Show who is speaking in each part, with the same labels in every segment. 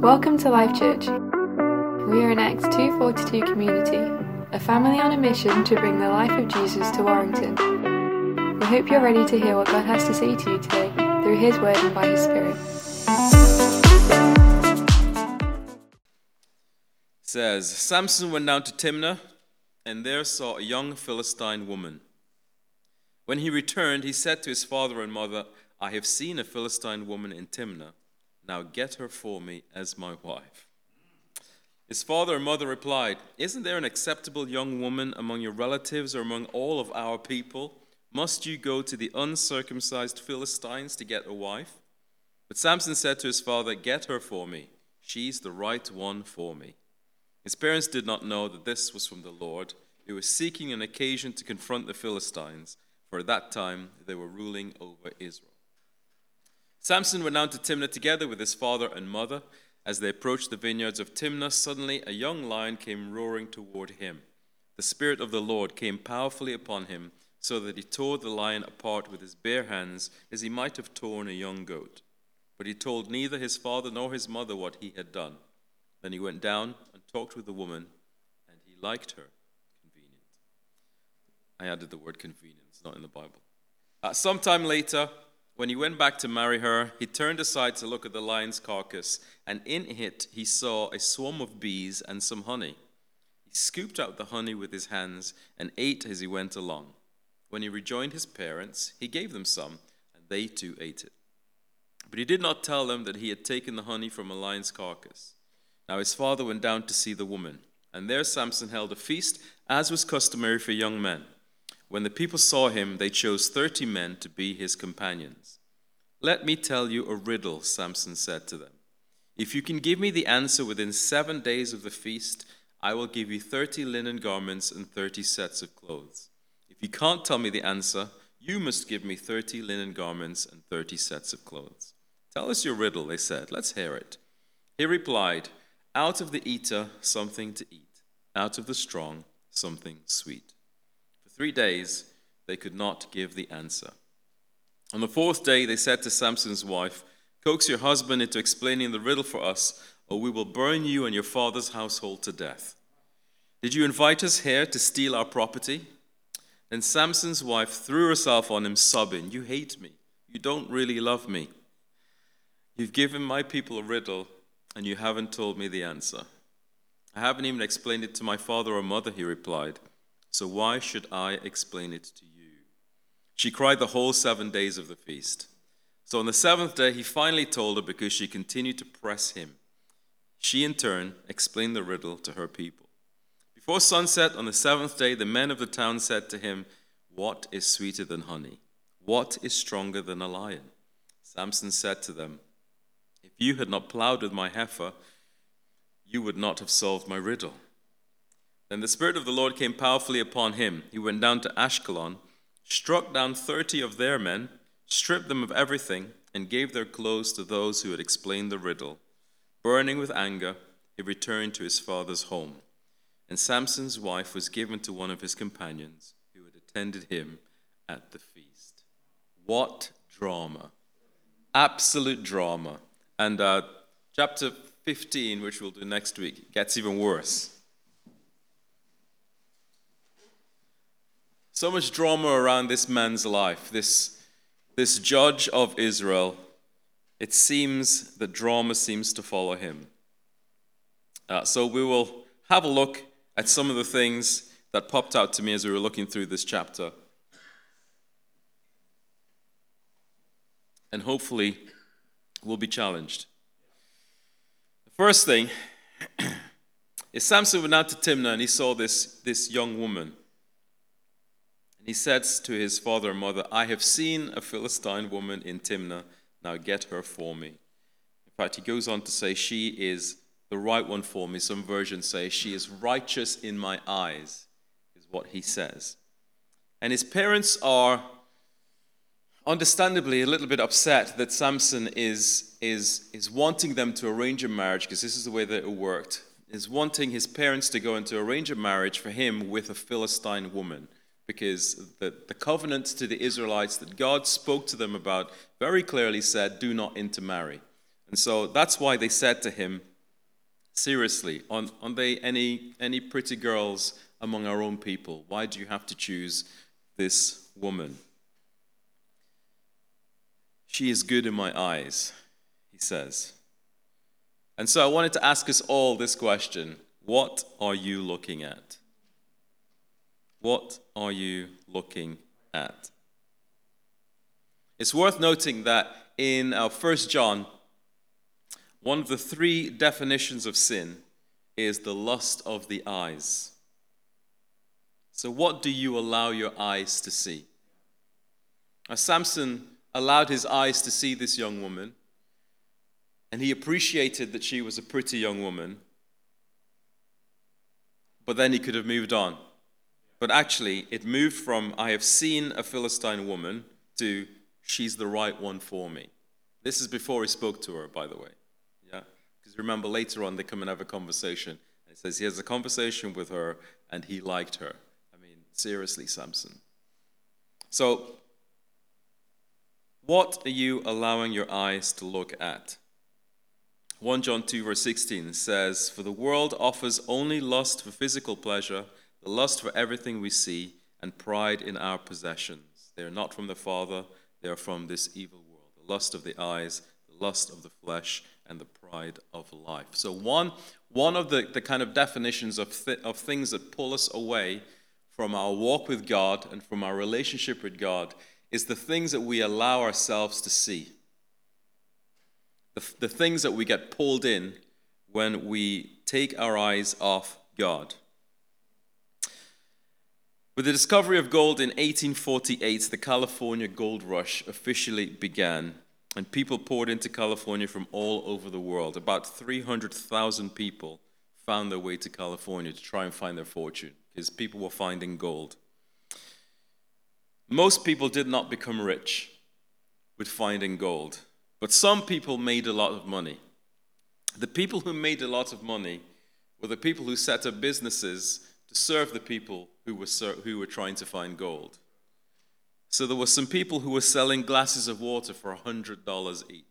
Speaker 1: Welcome to Life Church. We are an Acts 242 community, a family on a mission to bring the life of Jesus to Warrington. We hope you're ready to hear what God has to say to you today through His Word and by His Spirit.
Speaker 2: says Samson went down to Timnah and there saw a young Philistine woman. When he returned, he said to his father and mother, I have seen a Philistine woman in Timnah. Now get her for me as my wife. His father and mother replied, Isn't there an acceptable young woman among your relatives or among all of our people? Must you go to the uncircumcised Philistines to get a wife? But Samson said to his father, Get her for me. She's the right one for me. His parents did not know that this was from the Lord, who was seeking an occasion to confront the Philistines, for at that time they were ruling over Israel. Samson went down to Timnah together with his father and mother. As they approached the vineyards of Timnah, suddenly a young lion came roaring toward him. The Spirit of the Lord came powerfully upon him, so that he tore the lion apart with his bare hands, as he might have torn a young goat. But he told neither his father nor his mother what he had done. Then he went down and talked with the woman, and he liked her. Convenient. I added the word convenient, not in the Bible. Uh, sometime later, when he went back to marry her, he turned aside to look at the lion's carcass, and in it he saw a swarm of bees and some honey. He scooped out the honey with his hands and ate as he went along. When he rejoined his parents, he gave them some, and they too ate it. But he did not tell them that he had taken the honey from a lion's carcass. Now his father went down to see the woman, and there Samson held a feast, as was customary for young men. When the people saw him, they chose thirty men to be his companions. Let me tell you a riddle, Samson said to them. If you can give me the answer within seven days of the feast, I will give you thirty linen garments and thirty sets of clothes. If you can't tell me the answer, you must give me thirty linen garments and thirty sets of clothes. Tell us your riddle, they said. Let's hear it. He replied, Out of the eater, something to eat, out of the strong, something sweet. Three days they could not give the answer. On the fourth day, they said to Samson's wife, Coax your husband into explaining the riddle for us, or we will burn you and your father's household to death. Did you invite us here to steal our property? Then Samson's wife threw herself on him, sobbing, You hate me. You don't really love me. You've given my people a riddle, and you haven't told me the answer. I haven't even explained it to my father or mother, he replied. So why should I explain it to you? She cried the whole seven days of the feast. So on the seventh day, he finally told her because she continued to press him. She, in turn, explained the riddle to her people. Before sunset on the seventh day, the men of the town said to him, What is sweeter than honey? What is stronger than a lion? Samson said to them, If you had not plowed with my heifer, you would not have solved my riddle. Then the Spirit of the Lord came powerfully upon him. He went down to Ashkelon, struck down thirty of their men, stripped them of everything, and gave their clothes to those who had explained the riddle. Burning with anger, he returned to his father's home. And Samson's wife was given to one of his companions who had attended him at the feast. What drama! Absolute drama. And uh, chapter 15, which we'll do next week, gets even worse. So much drama around this man's life, this, this judge of Israel. It seems that drama seems to follow him. Uh, so we will have a look at some of the things that popped out to me as we were looking through this chapter. And hopefully, we'll be challenged. The first thing is Samson went out to Timnah and he saw this, this young woman. He says to his father and mother, I have seen a Philistine woman in Timnah. Now get her for me. In fact, he goes on to say, She is the right one for me. Some versions say, She is righteous in my eyes, is what he says. And his parents are understandably a little bit upset that Samson is, is, is wanting them to arrange a marriage, because this is the way that it worked, is wanting his parents to go and to arrange a marriage for him with a Philistine woman because the, the covenant to the Israelites that God spoke to them about very clearly said, Do not intermarry. And so that's why they said to him, Seriously, aren't, aren't they any, any pretty girls among our own people? Why do you have to choose this woman? She is good in my eyes, he says. And so I wanted to ask us all this question What are you looking at? What are you looking at? It's worth noting that in our first John, one of the three definitions of sin is the lust of the eyes. So, what do you allow your eyes to see? Now, Samson allowed his eyes to see this young woman, and he appreciated that she was a pretty young woman, but then he could have moved on. But actually, it moved from, I have seen a Philistine woman, to, she's the right one for me. This is before he spoke to her, by the way. Yeah? Because remember, later on, they come and have a conversation. And it says he has a conversation with her, and he liked her. I mean, seriously, Samson. So, what are you allowing your eyes to look at? 1 John 2, verse 16 says, For the world offers only lust for physical pleasure the lust for everything we see, and pride in our possessions. They are not from the Father, they are from this evil world. The lust of the eyes, the lust of the flesh, and the pride of life. So, one, one of the, the kind of definitions of, th- of things that pull us away from our walk with God and from our relationship with God is the things that we allow ourselves to see. The, the things that we get pulled in when we take our eyes off God. With the discovery of gold in 1848, the California gold rush officially began, and people poured into California from all over the world. About 300,000 people found their way to California to try and find their fortune because people were finding gold. Most people did not become rich with finding gold, but some people made a lot of money. The people who made a lot of money were the people who set up businesses to serve the people who were, who were trying to find gold. So there were some people who were selling glasses of water for $100 each.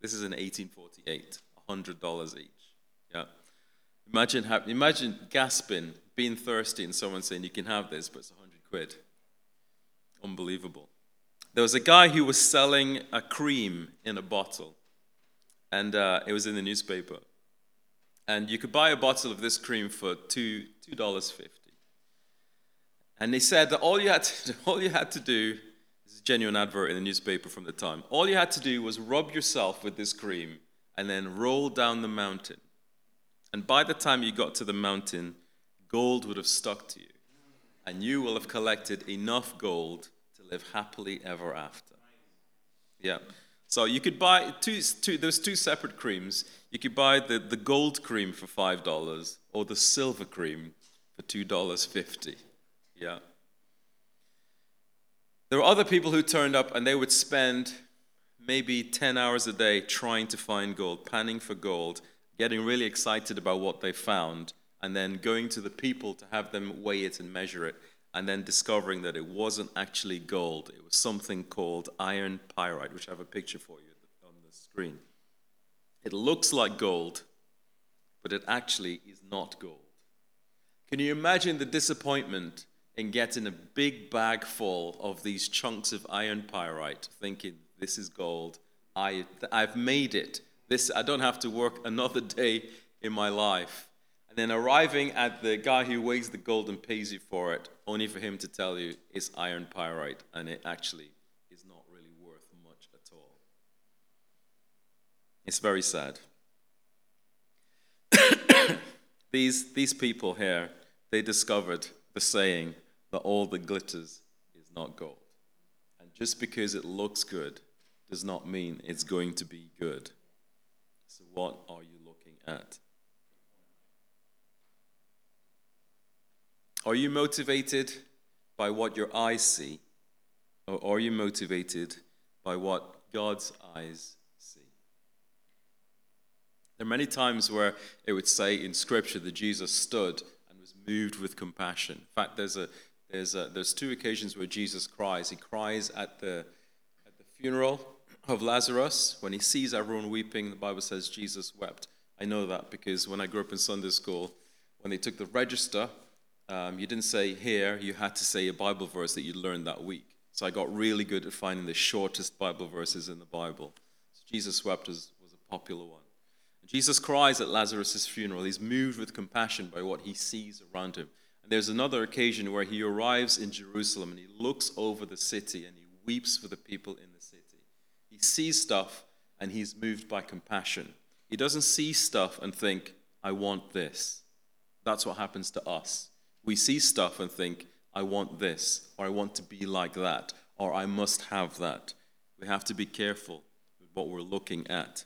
Speaker 2: This is in 1848, $100 each. Yeah. Imagine, imagine gasping, being thirsty, and someone saying, You can have this, but it's 100 quid. Unbelievable. There was a guy who was selling a cream in a bottle, and uh, it was in the newspaper. And you could buy a bottle of this cream for two, $2.50. And they said that all you had to, all you had to do, this is a genuine advert in the newspaper from the time, all you had to do was rub yourself with this cream and then roll down the mountain. And by the time you got to the mountain, gold would have stuck to you. And you will have collected enough gold to live happily ever after. Yeah. So you could buy two, two there's two separate creams. You could buy the, the gold cream for $5 or the silver cream for $2.50. Yeah. There were other people who turned up and they would spend maybe 10 hours a day trying to find gold, panning for gold, getting really excited about what they found, and then going to the people to have them weigh it and measure it, and then discovering that it wasn't actually gold. It was something called iron pyrite, which I have a picture for you on the screen. It looks like gold, but it actually is not gold. Can you imagine the disappointment in getting a big bag full of these chunks of iron pyrite, thinking, this is gold. I, I've made it. This, I don't have to work another day in my life. Then arriving at the guy who weighs the gold and pays you for it, only for him to tell you it's iron pyrite and it actually is not really worth much at all. It's very sad. these, these people here, they discovered the saying that all that glitters is not gold. And just because it looks good does not mean it's going to be good. So, what are you looking at? Are you motivated by what your eyes see, or are you motivated by what God's eyes see? There are many times where it would say in Scripture that Jesus stood and was moved with compassion. In fact, there's a there's, uh, there's two occasions where Jesus cries. He cries at the, at the funeral of Lazarus when he sees everyone weeping. The Bible says Jesus wept. I know that because when I grew up in Sunday school, when they took the register, um, you didn't say here, you had to say a Bible verse that you learned that week. So I got really good at finding the shortest Bible verses in the Bible. So Jesus wept was, was a popular one. Jesus cries at Lazarus' funeral. He's moved with compassion by what he sees around him. And there's another occasion where he arrives in Jerusalem and he looks over the city and he weeps for the people in the city. He sees stuff and he's moved by compassion. He doesn't see stuff and think, I want this. That's what happens to us. We see stuff and think, I want this, or I want to be like that, or I must have that. We have to be careful with what we're looking at.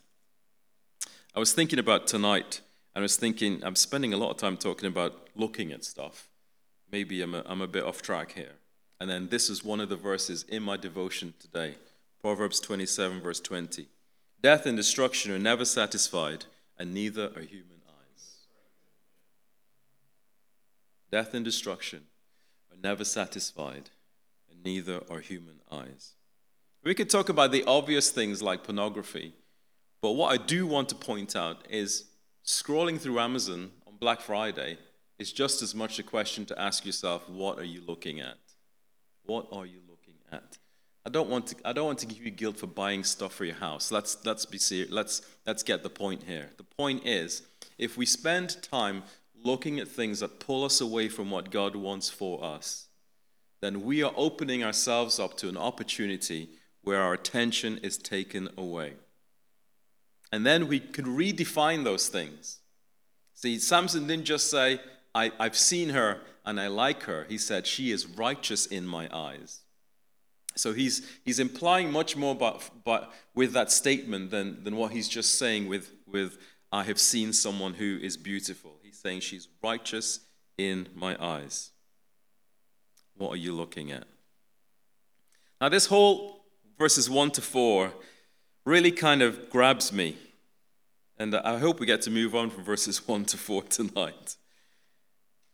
Speaker 2: I was thinking about tonight, and I was thinking, I'm spending a lot of time talking about looking at stuff. Maybe I'm a, I'm a bit off track here. And then this is one of the verses in my devotion today Proverbs 27, verse 20. Death and destruction are never satisfied, and neither are human eyes. Death and destruction are never satisfied, and neither are human eyes. We could talk about the obvious things like pornography but what I do want to point out is scrolling through Amazon on Black Friday is just as much a question to ask yourself what are you looking at? What are you looking at? I don't want to, I don't want to give you guilt for buying stuff for your house. Let's, let's be serious. Let's, let's get the point here. The point is if we spend time looking at things that pull us away from what God wants for us, then we are opening ourselves up to an opportunity where our attention is taken away. And then we can redefine those things. See, Samson didn't just say, I, I've seen her and I like her. He said, She is righteous in my eyes. So he's, he's implying much more about, but with that statement than, than what he's just saying with, with, I have seen someone who is beautiful. Saying, She's righteous in my eyes. What are you looking at? Now, this whole verses 1 to 4 really kind of grabs me. And I hope we get to move on from verses 1 to 4 tonight.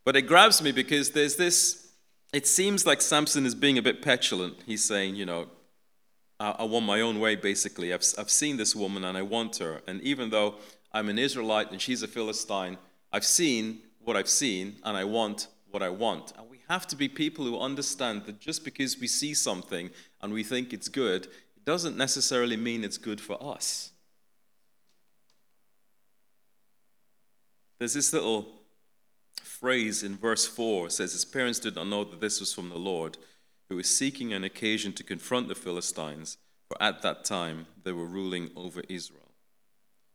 Speaker 2: But it grabs me because there's this, it seems like Samson is being a bit petulant. He's saying, you know, I, I want my own way, basically. I've, I've seen this woman and I want her. And even though I'm an Israelite and she's a Philistine, I've seen what I've seen and I want what I want. And we have to be people who understand that just because we see something and we think it's good, it doesn't necessarily mean it's good for us. There's this little phrase in verse 4 says his parents did not know that this was from the Lord, who was seeking an occasion to confront the Philistines, for at that time they were ruling over Israel.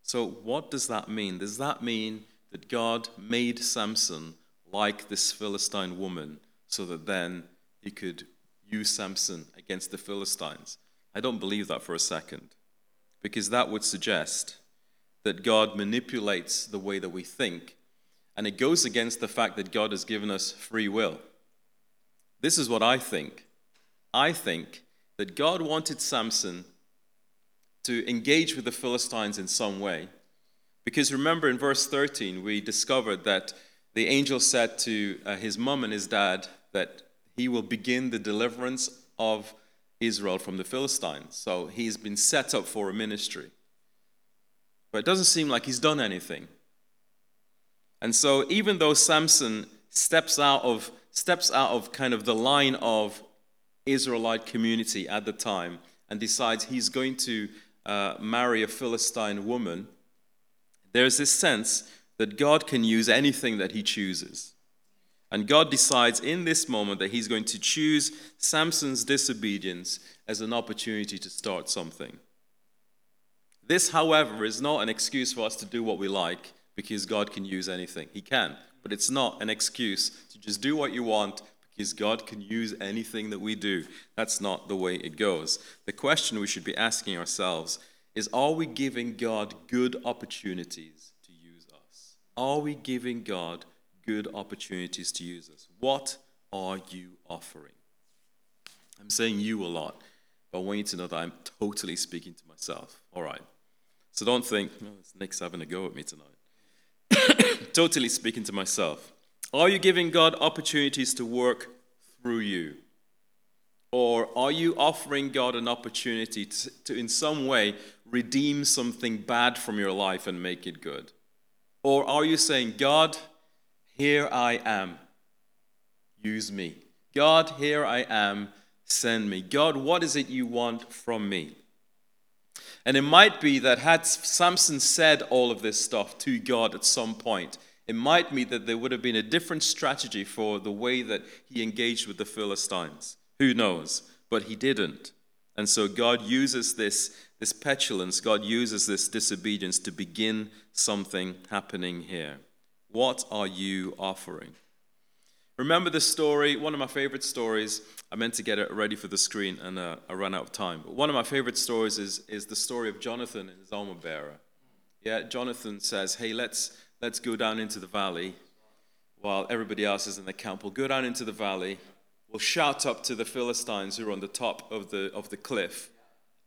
Speaker 2: So, what does that mean? Does that mean that God made Samson like this Philistine woman so that then he could use Samson against the Philistines? I don't believe that for a second, because that would suggest that God manipulates the way that we think, and it goes against the fact that God has given us free will. This is what I think. I think that God wanted Samson to engage with the Philistines in some way. Because remember in verse 13, we discovered that the angel said to uh, his mom and his dad that he will begin the deliverance of Israel from the Philistines. So he's been set up for a ministry. But it doesn't seem like he's done anything. And so even though Samson steps out of steps out of kind of the line of Israelite community at the time and decides he's going to uh, marry a Philistine woman, there's this sense that God can use anything that he chooses. And God decides in this moment that He's going to choose Samson's disobedience as an opportunity to start something. This, however, is not an excuse for us to do what we like because God can use anything. He can, but it's not an excuse to just do what you want because God can use anything that we do. That's not the way it goes. The question we should be asking ourselves is Are we giving God good opportunities to use us? Are we giving God good opportunities to use us. What are you offering? I'm saying you a lot, but I want you to know that I'm totally speaking to myself. All right. So don't think, oh, Nick's having a go at me tonight. totally speaking to myself. Are you giving God opportunities to work through you? Or are you offering God an opportunity to, to, in some way, redeem something bad from your life and make it good? Or are you saying, God, here I am, use me? God, here I am, send me. God, what is it you want from me? And it might be that had Samson said all of this stuff to God at some point, it might be that there would have been a different strategy for the way that he engaged with the Philistines. Who knows? But he didn't. And so God uses this, this petulance, God uses this disobedience to begin something happening here. What are you offering? Remember the story, one of my favorite stories. I meant to get it ready for the screen and uh, I ran out of time. But one of my favorite stories is, is the story of Jonathan and his armor bearer. Yeah, Jonathan says, Hey, let's, let's go down into the valley while everybody else is in the camp. We'll go down into the valley will shout up to the Philistines who are on the top of the, of the cliff.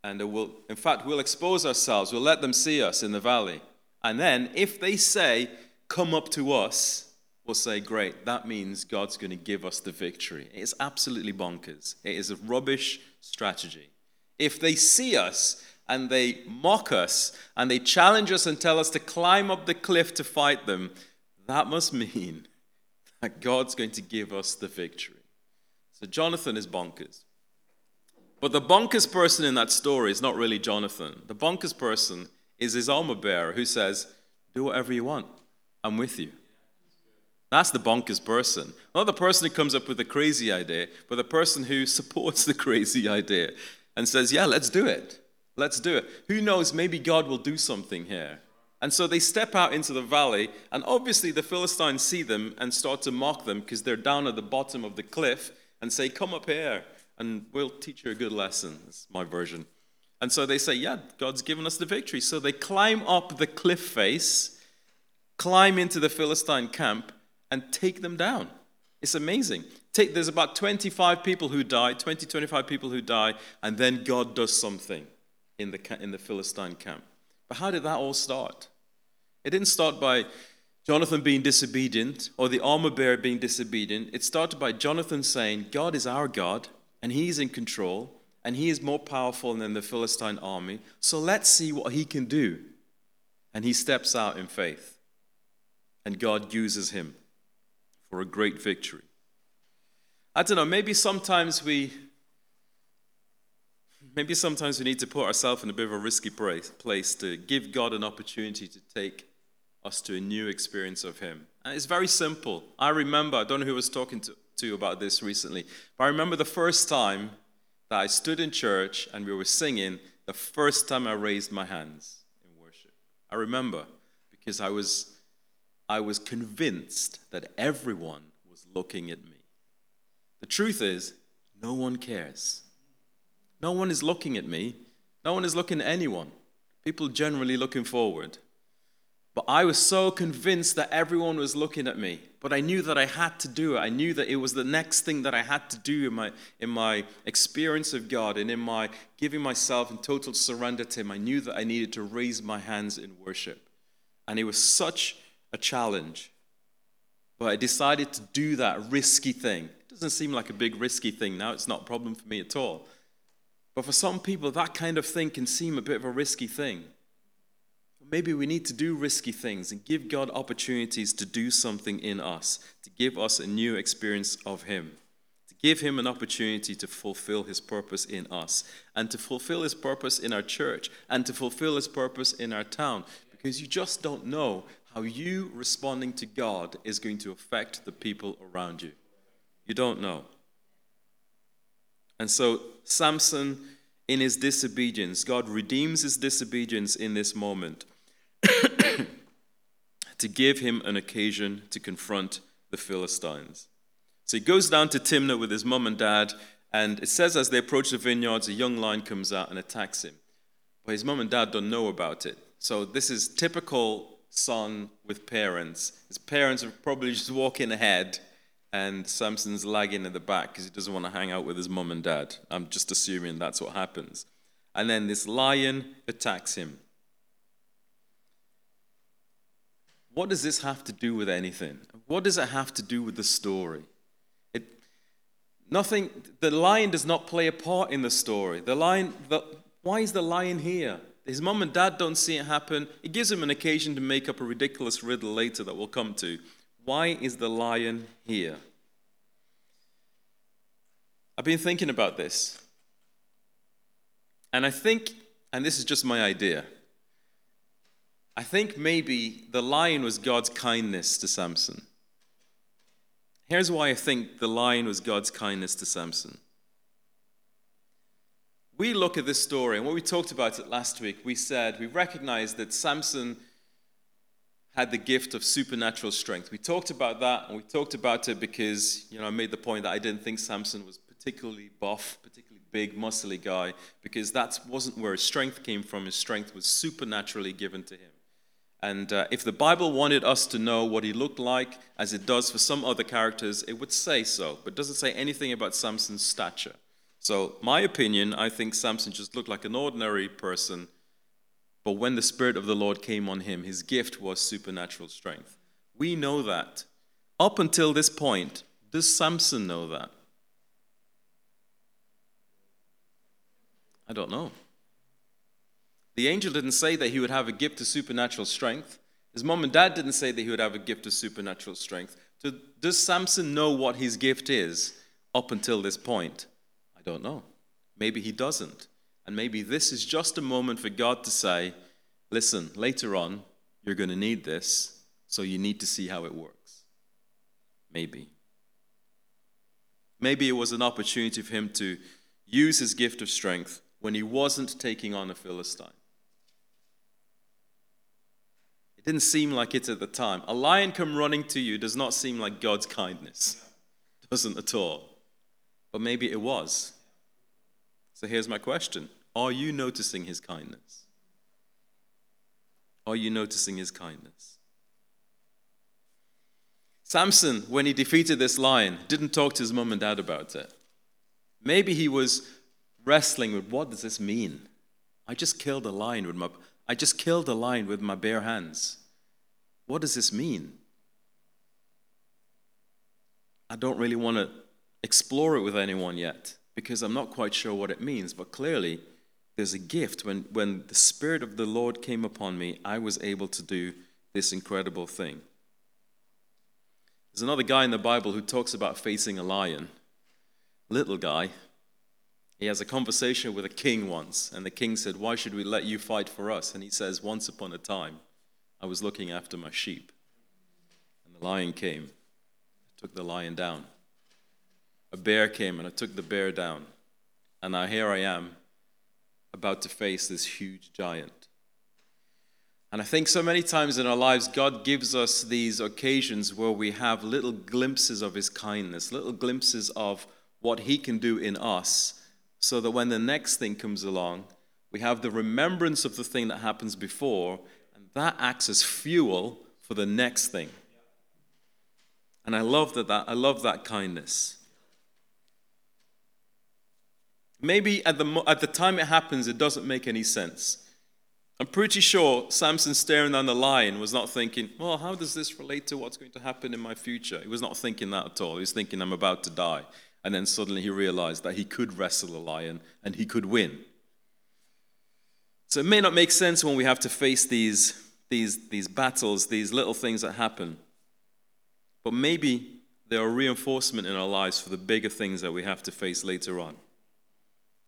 Speaker 2: And we'll, in fact, we'll expose ourselves. We'll let them see us in the valley. And then, if they say, Come up to us, we'll say, Great, that means God's going to give us the victory. It's absolutely bonkers. It is a rubbish strategy. If they see us and they mock us and they challenge us and tell us to climb up the cliff to fight them, that must mean that God's going to give us the victory. So Jonathan is bonkers. But the bonkers person in that story is not really Jonathan. The bonkers person is his armor bearer who says, Do whatever you want. I'm with you. That's the bonkers person. Not the person who comes up with the crazy idea, but the person who supports the crazy idea and says, Yeah, let's do it. Let's do it. Who knows, maybe God will do something here. And so they step out into the valley, and obviously the Philistines see them and start to mock them because they're down at the bottom of the cliff and say, Come up here and we'll teach you a good lesson. That's my version. And so they say, Yeah, God's given us the victory. So they climb up the cliff face, climb into the Philistine camp, and take them down. It's amazing. Take, there's about 25 people who die, 20, 25 people who die, and then God does something in the, in the Philistine camp. But how did that all start? It didn't start by Jonathan being disobedient or the armor bearer being disobedient, it started by Jonathan saying, God is our God and he's in control and he is more powerful than the Philistine army. So let's see what he can do. And he steps out in faith. And God uses him for a great victory. I don't know, maybe sometimes we maybe sometimes we need to put ourselves in a bit of a risky place to give God an opportunity to take us to a new experience of Him. And it's very simple. I remember, I don't know who was talking to, to you about this recently, but I remember the first time that I stood in church and we were singing, the first time I raised my hands in worship. I remember because I was, I was convinced that everyone was looking at me. The truth is, no one cares. No one is looking at me. No one is looking at anyone. People generally looking forward. But I was so convinced that everyone was looking at me. But I knew that I had to do it. I knew that it was the next thing that I had to do in my, in my experience of God and in my giving myself in total surrender to Him. I knew that I needed to raise my hands in worship. And it was such a challenge. But I decided to do that risky thing. It doesn't seem like a big risky thing now. It's not a problem for me at all. But for some people, that kind of thing can seem a bit of a risky thing. Maybe we need to do risky things and give God opportunities to do something in us, to give us a new experience of Him, to give Him an opportunity to fulfill His purpose in us, and to fulfill His purpose in our church, and to fulfill His purpose in our town, because you just don't know how you responding to God is going to affect the people around you. You don't know. And so, Samson, in his disobedience, God redeems his disobedience in this moment to give him an occasion to confront the Philistines. So he goes down to Timnah with his mom and dad, and it says as they approach the vineyards, a young lion comes out and attacks him. But his mom and dad don't know about it. So this is typical son with parents. His parents are probably just walking ahead, and Samson's lagging in the back because he doesn't want to hang out with his mom and dad. I'm just assuming that's what happens. And then this lion attacks him. What does this have to do with anything? What does it have to do with the story? It, Nothing, the lion does not play a part in the story. The lion, the, why is the lion here? His mom and dad don't see it happen. It gives him an occasion to make up a ridiculous riddle later that we'll come to. Why is the lion here? I've been thinking about this. And I think, and this is just my idea, I think maybe the lion was God's kindness to Samson. Here's why I think the lion was God's kindness to Samson. We look at this story, and when we talked about it last week, we said we recognized that Samson had the gift of supernatural strength. We talked about that, and we talked about it because, you know, I made the point that I didn't think Samson was particularly buff, particularly big, muscly guy, because that wasn't where his strength came from. His strength was supernaturally given to him. And uh, if the Bible wanted us to know what he looked like, as it does for some other characters, it would say so, but doesn't say anything about Samson's stature. So, my opinion, I think Samson just looked like an ordinary person, but when the Spirit of the Lord came on him, his gift was supernatural strength. We know that. Up until this point, does Samson know that? I don't know. The angel didn't say that he would have a gift of supernatural strength. His mom and dad didn't say that he would have a gift of supernatural strength. So does Samson know what his gift is up until this point? I don't know. Maybe he doesn't. And maybe this is just a moment for God to say, listen, later on, you're going to need this, so you need to see how it works. Maybe. Maybe it was an opportunity for him to use his gift of strength when he wasn't taking on a Philistine. Didn't seem like it at the time. A lion come running to you does not seem like God's kindness. Doesn't at all. But maybe it was. So here's my question Are you noticing his kindness? Are you noticing his kindness? Samson, when he defeated this lion, didn't talk to his mom and dad about it. Maybe he was wrestling with what does this mean? I just killed a lion with my I just killed a lion with my bare hands. What does this mean? I don't really want to explore it with anyone yet because I'm not quite sure what it means, but clearly there's a gift. When, when the Spirit of the Lord came upon me, I was able to do this incredible thing. There's another guy in the Bible who talks about facing a lion. Little guy, he has a conversation with a king once, and the king said, Why should we let you fight for us? And he says, Once upon a time, I was looking after my sheep, and the lion came, I took the lion down. A bear came, and I took the bear down. And now here I am, about to face this huge giant. And I think so many times in our lives, God gives us these occasions where we have little glimpses of His kindness, little glimpses of what He can do in us so that when the next thing comes along, we have the remembrance of the thing that happens before, and that acts as fuel for the next thing. And I love that, that I love that kindness. Maybe at the, at the time it happens, it doesn't make any sense. I'm pretty sure Samson staring down the lion was not thinking, well, how does this relate to what's going to happen in my future? He was not thinking that at all. He was thinking, I'm about to die. And then suddenly he realized that he could wrestle a lion and he could win. So it may not make sense when we have to face these, these, these battles, these little things that happen. But maybe they are reinforcement in our lives for the bigger things that we have to face later on.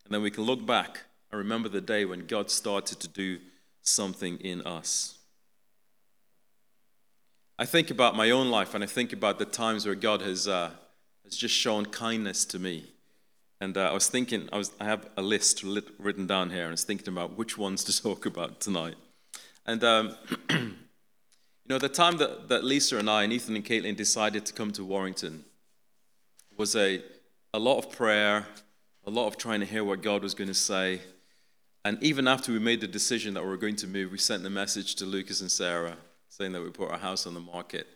Speaker 2: And then we can look back and remember the day when God started to do something in us. I think about my own life and I think about the times where God has uh, has just shown kindness to me. And uh, I was thinking, I, was, I have a list lit, written down here, and I was thinking about which ones to talk about tonight. And, um, you know, the time that, that Lisa and I, and Ethan and Caitlin, decided to come to Warrington was a, a lot of prayer, a lot of trying to hear what God was going to say. And even after we made the decision that we were going to move, we sent the message to Lucas and Sarah saying that we put our house on the market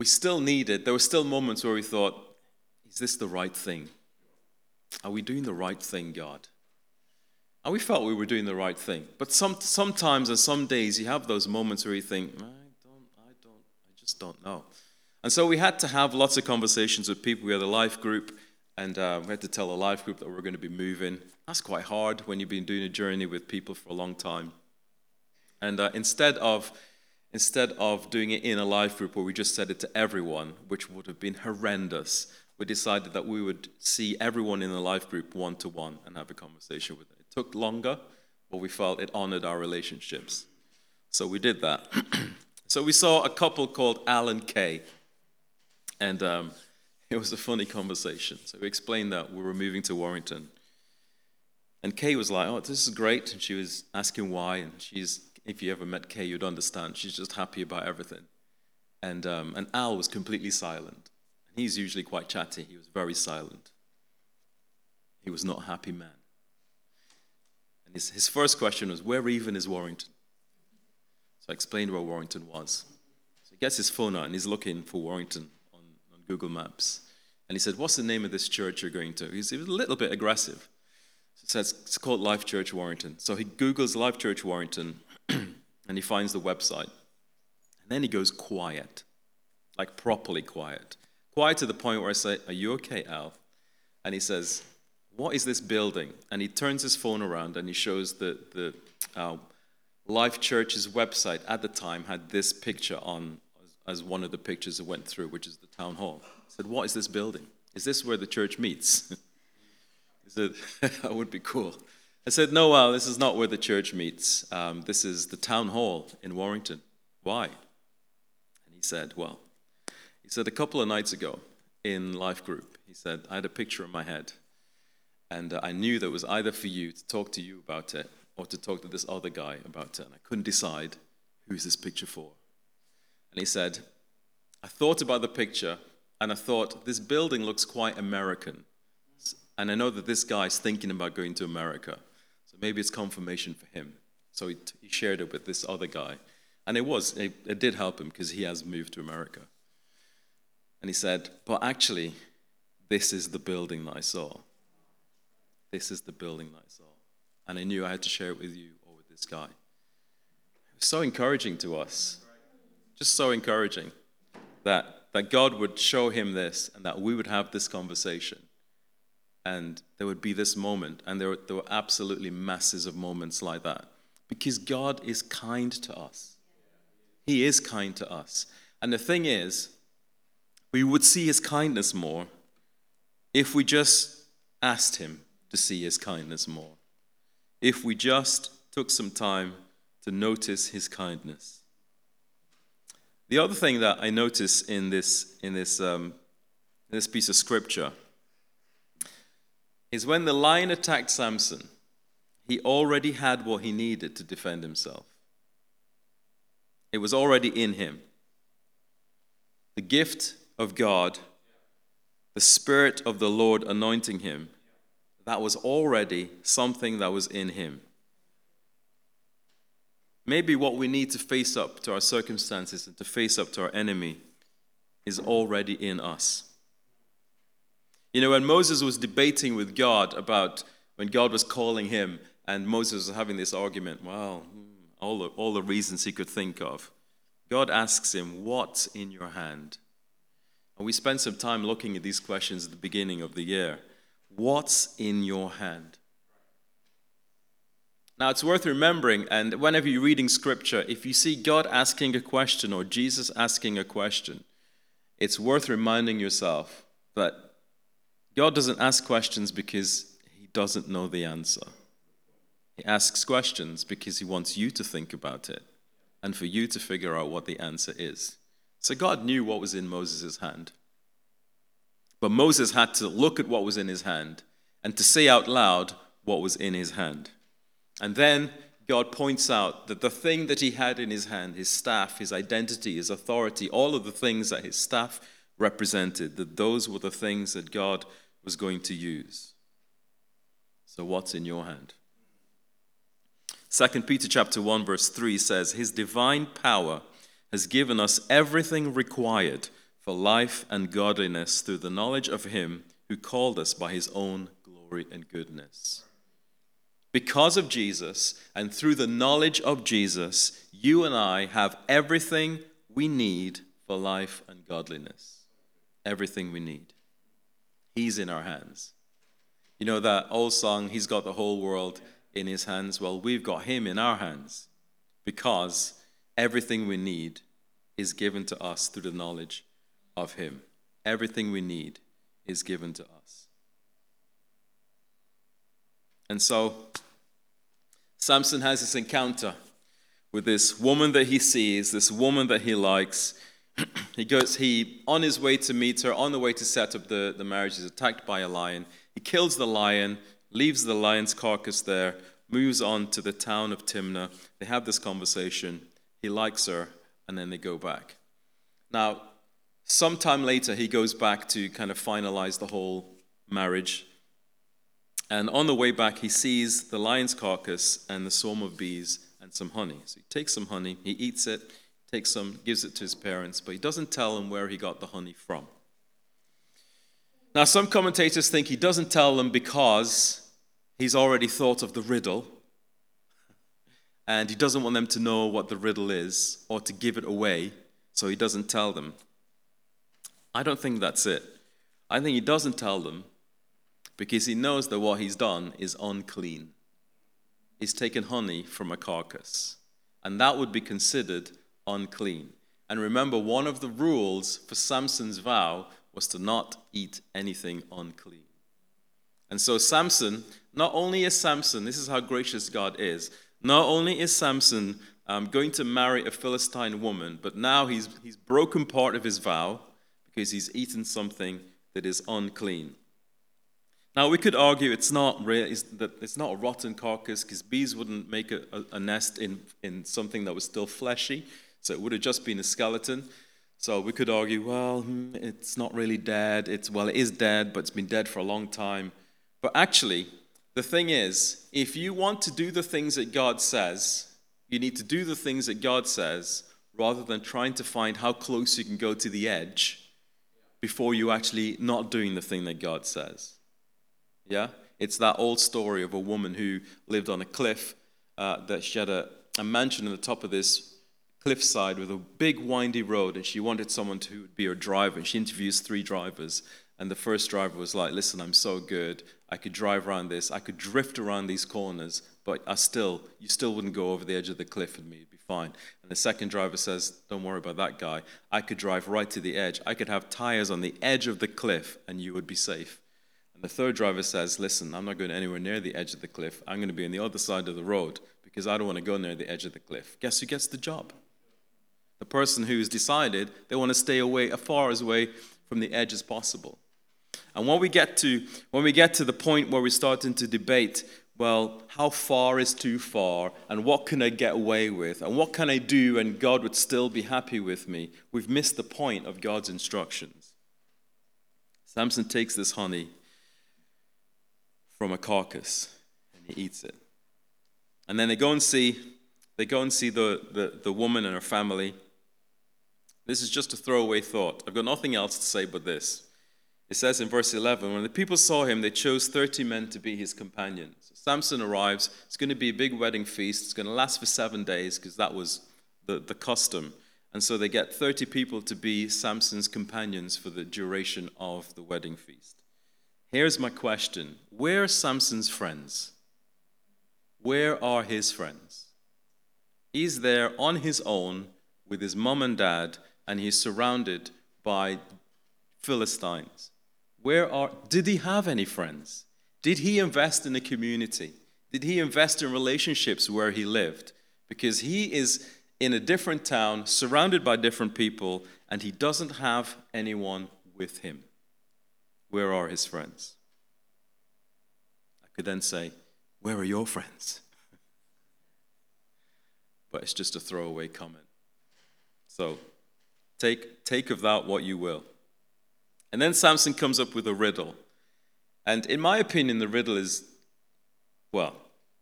Speaker 2: we still needed, there were still moments where we thought, is this the right thing? Are we doing the right thing, God? And we felt we were doing the right thing. But some, sometimes and some days you have those moments where you think, I don't, I don't, I just don't know. And so we had to have lots of conversations with people. We had a life group, and uh, we had to tell a life group that we are going to be moving. That's quite hard when you've been doing a journey with people for a long time. And uh, instead of instead of doing it in a life group where we just said it to everyone, which would have been horrendous, we decided that we would see everyone in the life group one to one and have a conversation with them. It took longer, but we felt it honored our relationships. So we did that. so we saw a couple called Al and Kay, and um, it was a funny conversation. So we explained that we were moving to Warrington. And Kay was like, Oh, this is great. And she was asking why. And she's, if you ever met Kay, you'd understand. She's just happy about everything. And, um, and Al was completely silent. He's usually quite chatty. He was very silent. He was not a happy man. And his, his first question was, Where even is Warrington? So I explained where Warrington was. So he gets his phone out and he's looking for Warrington on, on Google Maps. And he said, What's the name of this church you're going to? He was, he was a little bit aggressive. So says, It's called Life Church Warrington. So he Googles Life Church Warrington and he finds the website. And then he goes quiet, like properly quiet. Quiet to the point where I say, Are you okay, Al? And he says, What is this building? And he turns his phone around and he shows the, the uh, Life Church's website at the time had this picture on as one of the pictures that went through, which is the town hall. I said, What is this building? Is this where the church meets? he said, That would be cool. I said, No, well, this is not where the church meets. Um, this is the town hall in Warrington. Why? And he said, Well, he said, a couple of nights ago in Life Group, he said, I had a picture in my head. And uh, I knew that it was either for you to talk to you about it or to talk to this other guy about it. And I couldn't decide who's this picture for. And he said, I thought about the picture and I thought, this building looks quite American. And I know that this guy's thinking about going to America. Maybe it's confirmation for him. So he, he shared it with this other guy. And it was, it, it did help him because he has moved to America. And he said, But actually, this is the building that I saw. This is the building that I saw and I knew I had to share it with you or with this guy. It was so encouraging to us. Just so encouraging that, that God would show him this and that we would have this conversation. And there would be this moment, and there were, there were absolutely masses of moments like that. Because God is kind to us. He is kind to us. And the thing is, we would see his kindness more if we just asked him to see his kindness more if we just took some time to notice his kindness. The other thing that I notice in this, in this, um, in this piece of scripture is when the lion attacked Samson, he already had what he needed to defend himself. It was already in him. The gift of God, the Spirit of the Lord anointing him, that was already something that was in him. Maybe what we need to face up to our circumstances and to face up to our enemy is already in us. You know, when Moses was debating with God about when God was calling him, and Moses was having this argument, well, hmm, all the, all the reasons he could think of, God asks him, What's in your hand? And we spent some time looking at these questions at the beginning of the year. What's in your hand? Now, it's worth remembering, and whenever you're reading scripture, if you see God asking a question or Jesus asking a question, it's worth reminding yourself that God doesn't ask questions because he doesn't know the answer. He asks questions because he wants you to think about it and for you to figure out what the answer is. So God knew what was in Moses' hand. But Moses had to look at what was in his hand and to say out loud what was in his hand. And then God points out that the thing that he had in his hand, his staff, his identity, his authority, all of the things that his staff represented, that those were the things that God was going to use. So what's in your hand? 2 Peter chapter 1 verse 3 says his divine power has given us everything required for life and godliness through the knowledge of Him who called us by His own glory and goodness. Because of Jesus and through the knowledge of Jesus, you and I have everything we need for life and godliness. Everything we need. He's in our hands. You know that old song, He's got the whole world in His hands? Well, we've got Him in our hands because everything we need is given to us through the knowledge of Him. Everything we need is given to us. And so, Samson has this encounter with this woman that he sees, this woman that he likes. he goes, he, on his way to meet her, on the way to set up the, the marriage, is attacked by a lion. He kills the lion, leaves the lion's carcass there, moves on to the town of Timnah. They have this conversation. He likes her, and then they go back. Now, sometime later, he goes back to kind of finalize the whole marriage. And on the way back, he sees the lion's carcass and the swarm of bees and some honey. So he takes some honey, he eats it, takes some, gives it to his parents, but he doesn't tell them where he got the honey from. Now, some commentators think he doesn't tell them because he's already thought of the riddle and he doesn't want them to know what the riddle is or to give it away, so he doesn't tell them. I don't think that's it. I think he doesn't tell them because he knows that what he's done is unclean. He's taken honey from a carcass, and that would be considered unclean. And remember, one of the rules for Samson's vow was to not eat anything unclean. And so, Samson, not only is Samson, this is how gracious God is, not only is Samson um, going to marry a Philistine woman, but now he's, he's broken part of his vow because he's eaten something that is unclean. Now, we could argue it's not, it's, that it's not a rotten carcass because bees wouldn't make a, a, a nest in, in something that was still fleshy, so it would have just been a skeleton. So we could argue, well, hmm, it's not really dead. It's, well, it is dead, but it's been dead for a long time. But actually, the thing is, if you want to do the things that God says, you need to do the things that God says rather than trying to find how close you can go to the edge before you actually not doing the thing that God says. Yeah? It's that old story of a woman who lived on a cliff uh, that she had a, a mansion on the top of this cliffside with a big windy road and she wanted someone to be her driver and she interviews three drivers and the first driver was like listen i'm so good I could drive around this, I could drift around these corners, but I still, you still wouldn't go over the edge of the cliff with me, it'd be fine. And the second driver says, Don't worry about that guy. I could drive right to the edge. I could have tires on the edge of the cliff, and you would be safe. And the third driver says, Listen, I'm not going anywhere near the edge of the cliff. I'm going to be on the other side of the road because I don't want to go near the edge of the cliff. Guess who gets the job? The person who's decided they want to stay away as far as away from the edge as possible. And when we get to when we get to the point where we're starting to debate, well, how far is too far, and what can I get away with, and what can I do, and God would still be happy with me, we've missed the point of God's instructions. Samson takes this honey from a carcass and he eats it. And then they go and see they go and see the, the, the woman and her family. This is just a throwaway thought. I've got nothing else to say but this. It says in verse 11 when the people saw him, they chose 30 men to be his companions. So Samson arrives. It's going to be a big wedding feast. It's going to last for seven days because that was the, the custom. And so they get 30 people to be Samson's companions for the duration of the wedding feast. Here's my question Where are Samson's friends? Where are his friends? He's there on his own with his mom and dad, and he's surrounded by Philistines. Where are, did he have any friends? Did he invest in a community? Did he invest in relationships where he lived? Because he is in a different town, surrounded by different people, and he doesn't have anyone with him. Where are his friends? I could then say, Where are your friends? but it's just a throwaway comment. So take, take of that what you will. And then Samson comes up with a riddle. And in my opinion, the riddle is well,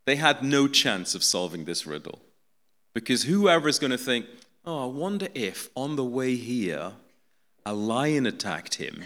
Speaker 2: they had no chance of solving this riddle. Because whoever is going to think, oh, I wonder if on the way here, a lion attacked him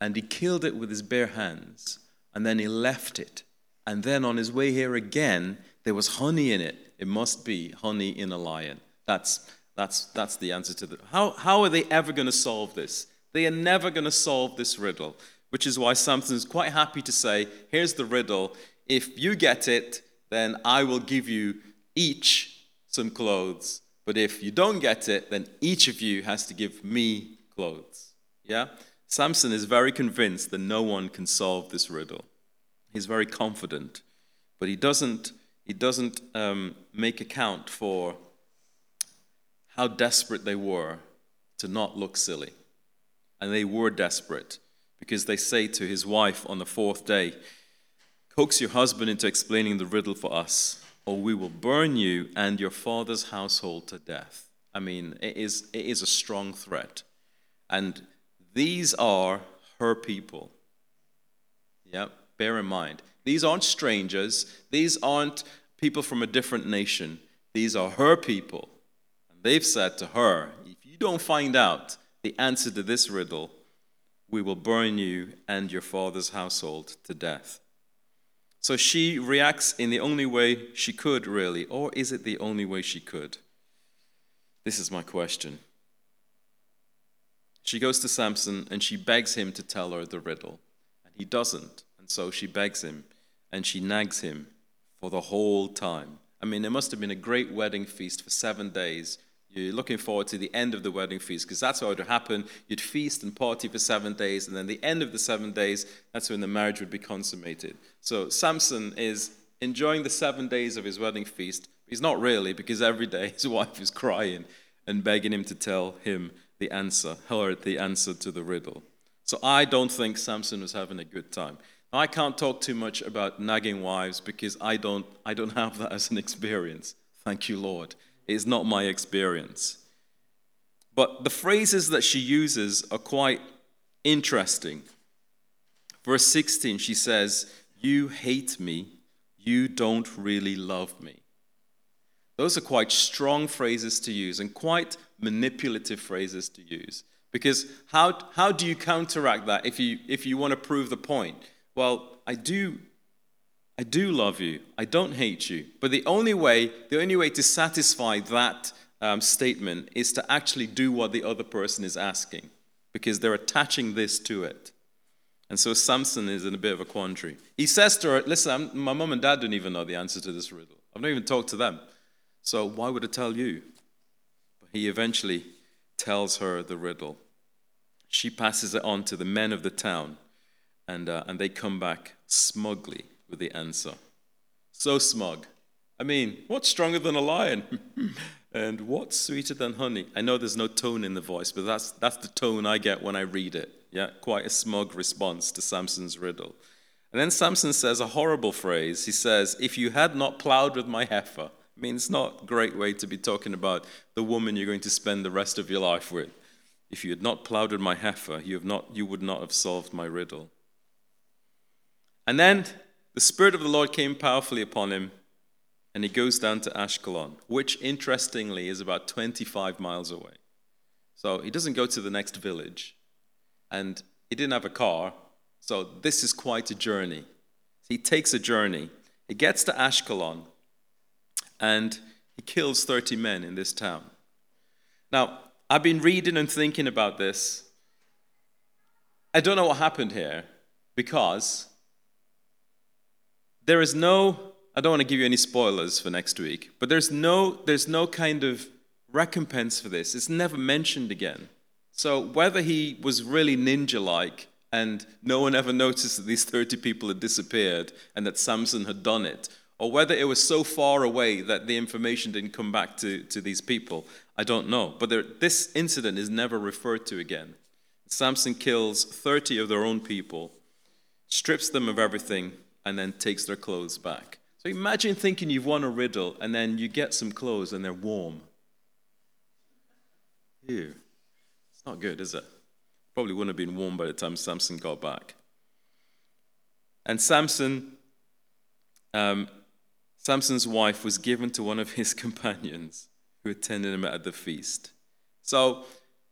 Speaker 2: and he killed it with his bare hands and then he left it. And then on his way here again, there was honey in it. It must be honey in a lion. That's That's, that's the answer to the. How, how are they ever going to solve this? They are never going to solve this riddle, which is why Samson is quite happy to say, Here's the riddle. If you get it, then I will give you each some clothes. But if you don't get it, then each of you has to give me clothes. Yeah? Samson is very convinced that no one can solve this riddle. He's very confident, but he doesn't, he doesn't um, make account for how desperate they were to not look silly. And they were desperate because they say to his wife on the fourth day, Coax your husband into explaining the riddle for us, or we will burn you and your father's household to death. I mean, it is, it is a strong threat. And these are her people. Yeah, bear in mind. These aren't strangers, these aren't people from a different nation. These are her people. They've said to her, if you don't find out the answer to this riddle, we will burn you and your father's household to death. So she reacts in the only way she could, really. Or is it the only way she could? This is my question. She goes to Samson and she begs him to tell her the riddle. And he doesn't. And so she begs him and she nags him for the whole time. I mean, it must have been a great wedding feast for seven days you're looking forward to the end of the wedding feast because that's what would happen. You'd feast and party for seven days, and then the end of the seven days, that's when the marriage would be consummated. So Samson is enjoying the seven days of his wedding feast. He's not really because every day his wife is crying and begging him to tell him the answer, her the answer to the riddle. So I don't think Samson was having a good time. I can't talk too much about nagging wives because I don't, I don't have that as an experience. Thank you, Lord is not my experience. But the phrases that she uses are quite interesting. Verse 16, she says, You hate me, you don't really love me. Those are quite strong phrases to use and quite manipulative phrases to use. Because how, how do you counteract that if you, if you want to prove the point? Well, I do I do love you. I don't hate you. But the only way, the only way to satisfy that um, statement is to actually do what the other person is asking, because they're attaching this to it. And so Samson is in a bit of a quandary. He says to her, Listen, I'm, my mom and dad don't even know the answer to this riddle. I've not even talked to them. So why would I tell you? But he eventually tells her the riddle. She passes it on to the men of the town, and, uh, and they come back smugly with the answer. So smug. I mean, what's stronger than a lion? and what's sweeter than honey? I know there's no tone in the voice, but that's, that's the tone I get when I read it. Yeah, quite a smug response to Samson's riddle. And then Samson says a horrible phrase. He says, If you had not plowed with my heifer, I mean, it's not a great way to be talking about the woman you're going to spend the rest of your life with. If you had not plowed with my heifer, you, have not, you would not have solved my riddle. And then the Spirit of the Lord came powerfully upon him, and he goes down to Ashkelon, which interestingly is about 25 miles away. So he doesn't go to the next village, and he didn't have a car, so this is quite a journey. He takes a journey. He gets to Ashkelon, and he kills 30 men in this town. Now, I've been reading and thinking about this. I don't know what happened here because there is no, I don't want to give you any spoilers for next week, but there's no, there's no kind of recompense for this. It's never mentioned again. So whether he was really ninja like and no one ever noticed that these 30 people had disappeared and that Samson had done it, or whether it was so far away that the information didn't come back to, to these people, I don't know. But there, this incident is never referred to again. Samson kills 30 of their own people, strips them of everything, and then takes their clothes back. So imagine thinking you've won a riddle and then you get some clothes and they're warm. Ew. It's not good, is it? Probably wouldn't have been warm by the time Samson got back. And Samson, um, Samson's wife was given to one of his companions who attended him at the feast. So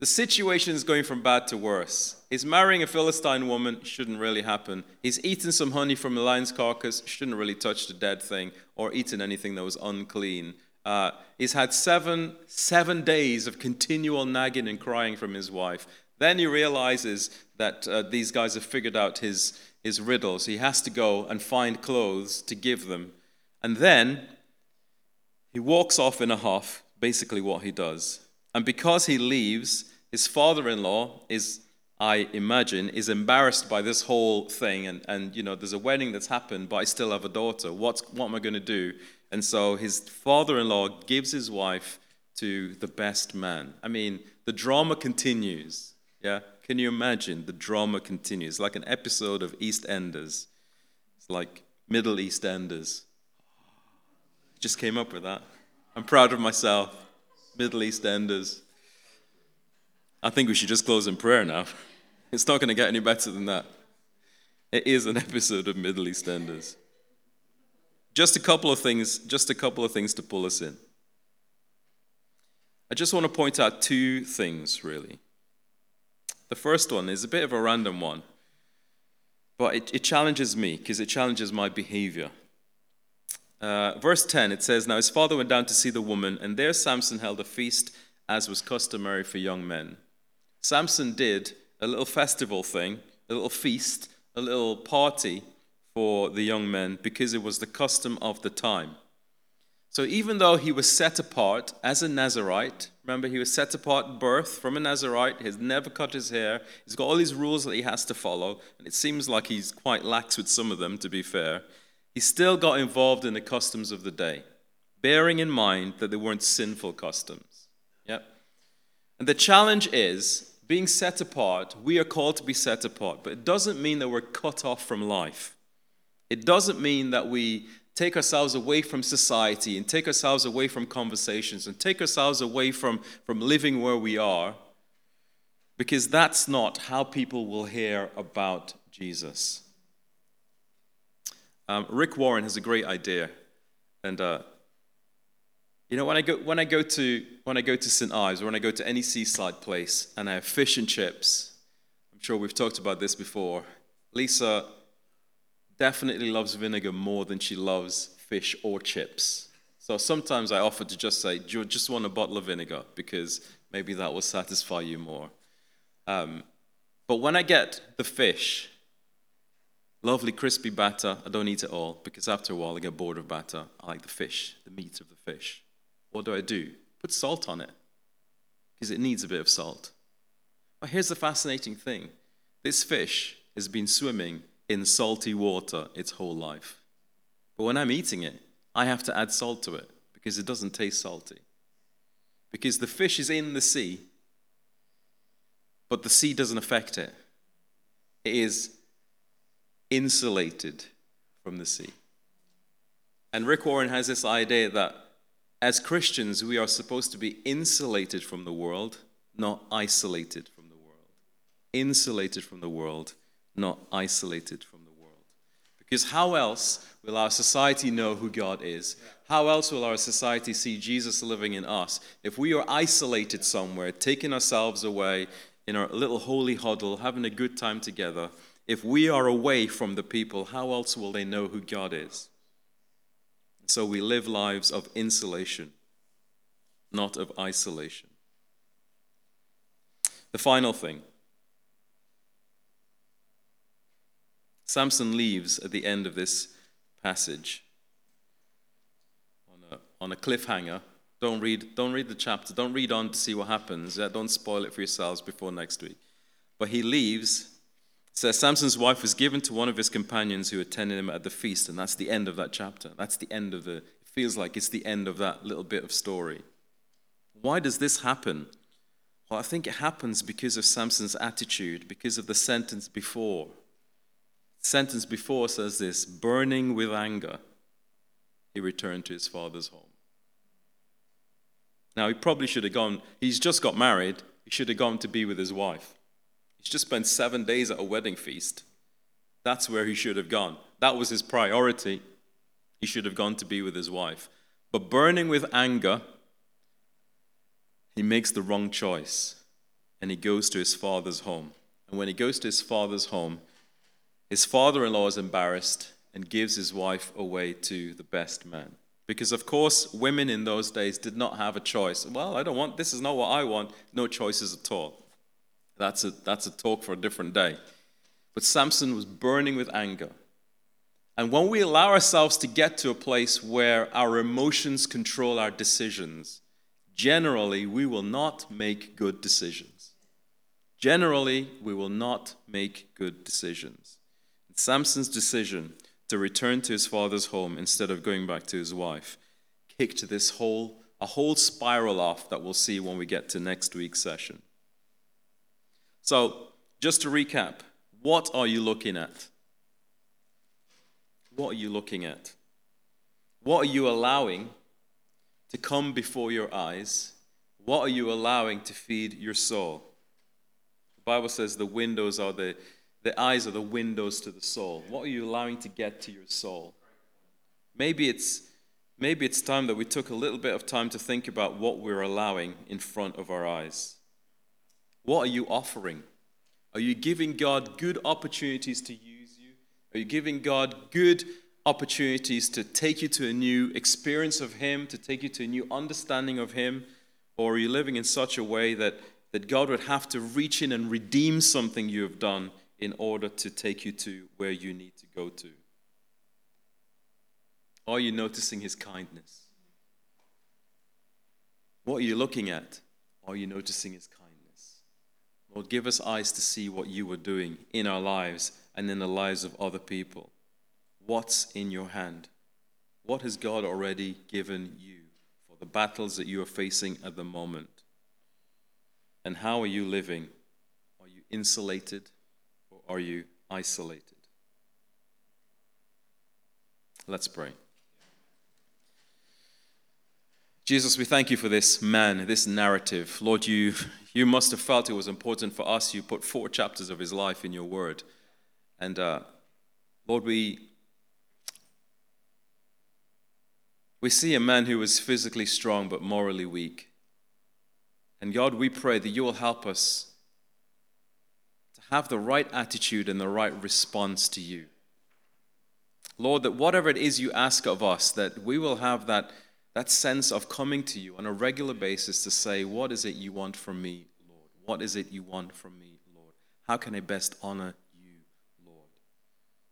Speaker 2: the situation is going from bad to worse. He's marrying a Philistine woman, shouldn't really happen. He's eaten some honey from a lion's carcass, shouldn't really touch the dead thing, or eaten anything that was unclean Uh, he's had seven, seven days of continual nagging and crying from his wife. Then he realizes that uh, these guys have figured out his, his riddles. He has to go and find clothes to give them. And then he walks off in a huff, basically what he does. And because he leaves, his father in law is, I imagine, is embarrassed by this whole thing. And, and, you know, there's a wedding that's happened, but I still have a daughter. What's, what am I going to do? And so his father in law gives his wife to the best man. I mean, the drama continues. Yeah? Can you imagine? The drama continues. Like an episode of EastEnders. It's like Middle EastEnders. Just came up with that. I'm proud of myself. Middle EastEnders. I think we should just close in prayer now. It's not going to get any better than that. It is an episode of Middle EastEnders. Just a couple of things, just a couple of things to pull us in. I just want to point out two things, really. The first one is a bit of a random one, but it, it challenges me because it challenges my behavior. Uh, verse 10, it says, Now his father went down to see the woman, and there Samson held a feast as was customary for young men. Samson did a little festival thing, a little feast, a little party for the young men because it was the custom of the time. So even though he was set apart as a Nazarite, remember he was set apart birth from a Nazarite, he's never cut his hair, he's got all these rules that he has to follow, and it seems like he's quite lax with some of them, to be fair. He still got involved in the customs of the day, bearing in mind that they weren't sinful customs. Yep. And the challenge is being set apart, we are called to be set apart, but it doesn't mean that we're cut off from life. It doesn't mean that we take ourselves away from society and take ourselves away from conversations and take ourselves away from, from living where we are, because that's not how people will hear about Jesus. Um, Rick Warren has a great idea, and uh, you know when I go when I go to when I go to St Ives or when I go to any seaside place and I have fish and chips, I'm sure we've talked about this before. Lisa definitely loves vinegar more than she loves fish or chips. So sometimes I offer to just say, Do you just want a bottle of vinegar? Because maybe that will satisfy you more. Um, but when I get the fish, lovely crispy batter, I don't eat it all because after a while I get bored of batter. I like the fish, the meat of the fish. What do I do? Put salt on it because it needs a bit of salt. But here's the fascinating thing this fish has been swimming in salty water its whole life. But when I'm eating it, I have to add salt to it because it doesn't taste salty. Because the fish is in the sea, but the sea doesn't affect it. It is insulated from the sea. And Rick Warren has this idea that as Christians, we are supposed to be insulated from the world, not isolated from the world. Insulated from the world not isolated from the world. Because how else will our society know who God is? How else will our society see Jesus living in us if we are isolated somewhere, taking ourselves away in our little holy huddle, having a good time together? If we are away from the people, how else will they know who God is? So we live lives of insulation, not of isolation. The final thing Samson leaves at the end of this passage on a, on a cliffhanger. Don't read, don't read the chapter. Don't read on to see what happens. Don't spoil it for yourselves before next week. But he leaves. Says Samson's wife was given to one of his companions who attended him at the feast, and that's the end of that chapter. That's the end of the. It feels like it's the end of that little bit of story. Why does this happen? Well, I think it happens because of Samson's attitude, because of the sentence before sentence before says this burning with anger, he returned to his father's home. Now, he probably should have gone, he's just got married, he should have gone to be with his wife. He's just spent seven days at a wedding feast. That's where he should have gone. That was his priority. He should have gone to be with his wife. But burning with anger, he makes the wrong choice and he goes to his father's home. And when he goes to his father's home, his father in law is embarrassed and gives his wife away to the best man. Because, of course, women in those days did not have a choice. Well, I don't want, this is not what I want. No choices at all. That's a, that's a talk for a different day. But Samson was burning with anger. And when we allow ourselves to get to a place where our emotions control our decisions, generally we will not make good decisions. Generally, we will not make good decisions. Samson's decision to return to his father's home instead of going back to his wife kicked this whole a whole spiral off that we'll see when we get to next week's session. So, just to recap, what are you looking at? What are you looking at? What are you allowing to come before your eyes? What are you allowing to feed your soul? The Bible says the windows are the the eyes are the windows to the soul. What are you allowing to get to your soul? Maybe it's maybe it's time that we took a little bit of time to think about what we're allowing in front of our eyes. What are you offering? Are you giving God good opportunities to use you? Are you giving God good opportunities to take you to a new experience of Him, to take you to a new understanding of Him? Or are you living in such a way that, that God would have to reach in and redeem something you have done in order to take you to where you need to go to? Are you noticing his kindness? What are you looking at? Are you noticing his kindness? Lord, give us eyes to see what you are doing in our lives and in the lives of other people. What's in your hand? What has God already given you for the battles that you are facing at the moment? And how are you living? Are you insulated? Or are you isolated? Let's pray. Jesus, we thank you for this man, this narrative. Lord, you, you must have felt it was important for us. You put four chapters of his life in your word. And uh, Lord, we, we see a man who was physically strong but morally weak. And God, we pray that you will help us to have the right attitude and the right response to you. Lord, that whatever it is you ask of us, that we will have that, that sense of coming to you on a regular basis to say, What is it you want from me, Lord? What is it you want from me, Lord? How can I best honor you, Lord?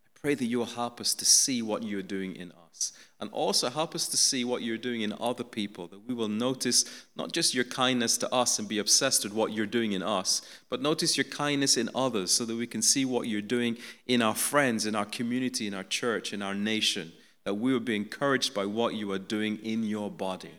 Speaker 2: I pray that you will help us to see what you are doing in us and also help us to see what you're doing in other people, that we will notice not just your kindness to us and be obsessed with what you're doing in us, but notice your kindness in others so that we can see what you're doing in our friends, in our community, in our church, in our nation, that we will be encouraged by what you are doing in your body.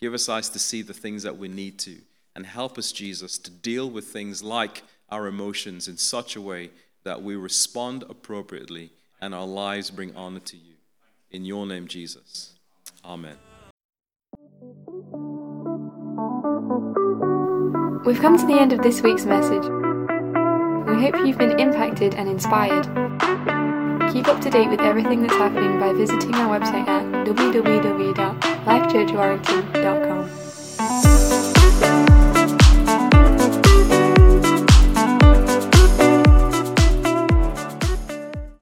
Speaker 2: Give us eyes to see the things that we need to, and help us, Jesus, to deal with things like our emotions in such a way that we respond appropriately and our lives bring honor to you. In your name, Jesus. Amen.
Speaker 1: We've come to the end of this week's message. We hope you've been impacted and inspired. Keep up to date with everything that's happening by visiting our website at www.lifechurchwarrington.com.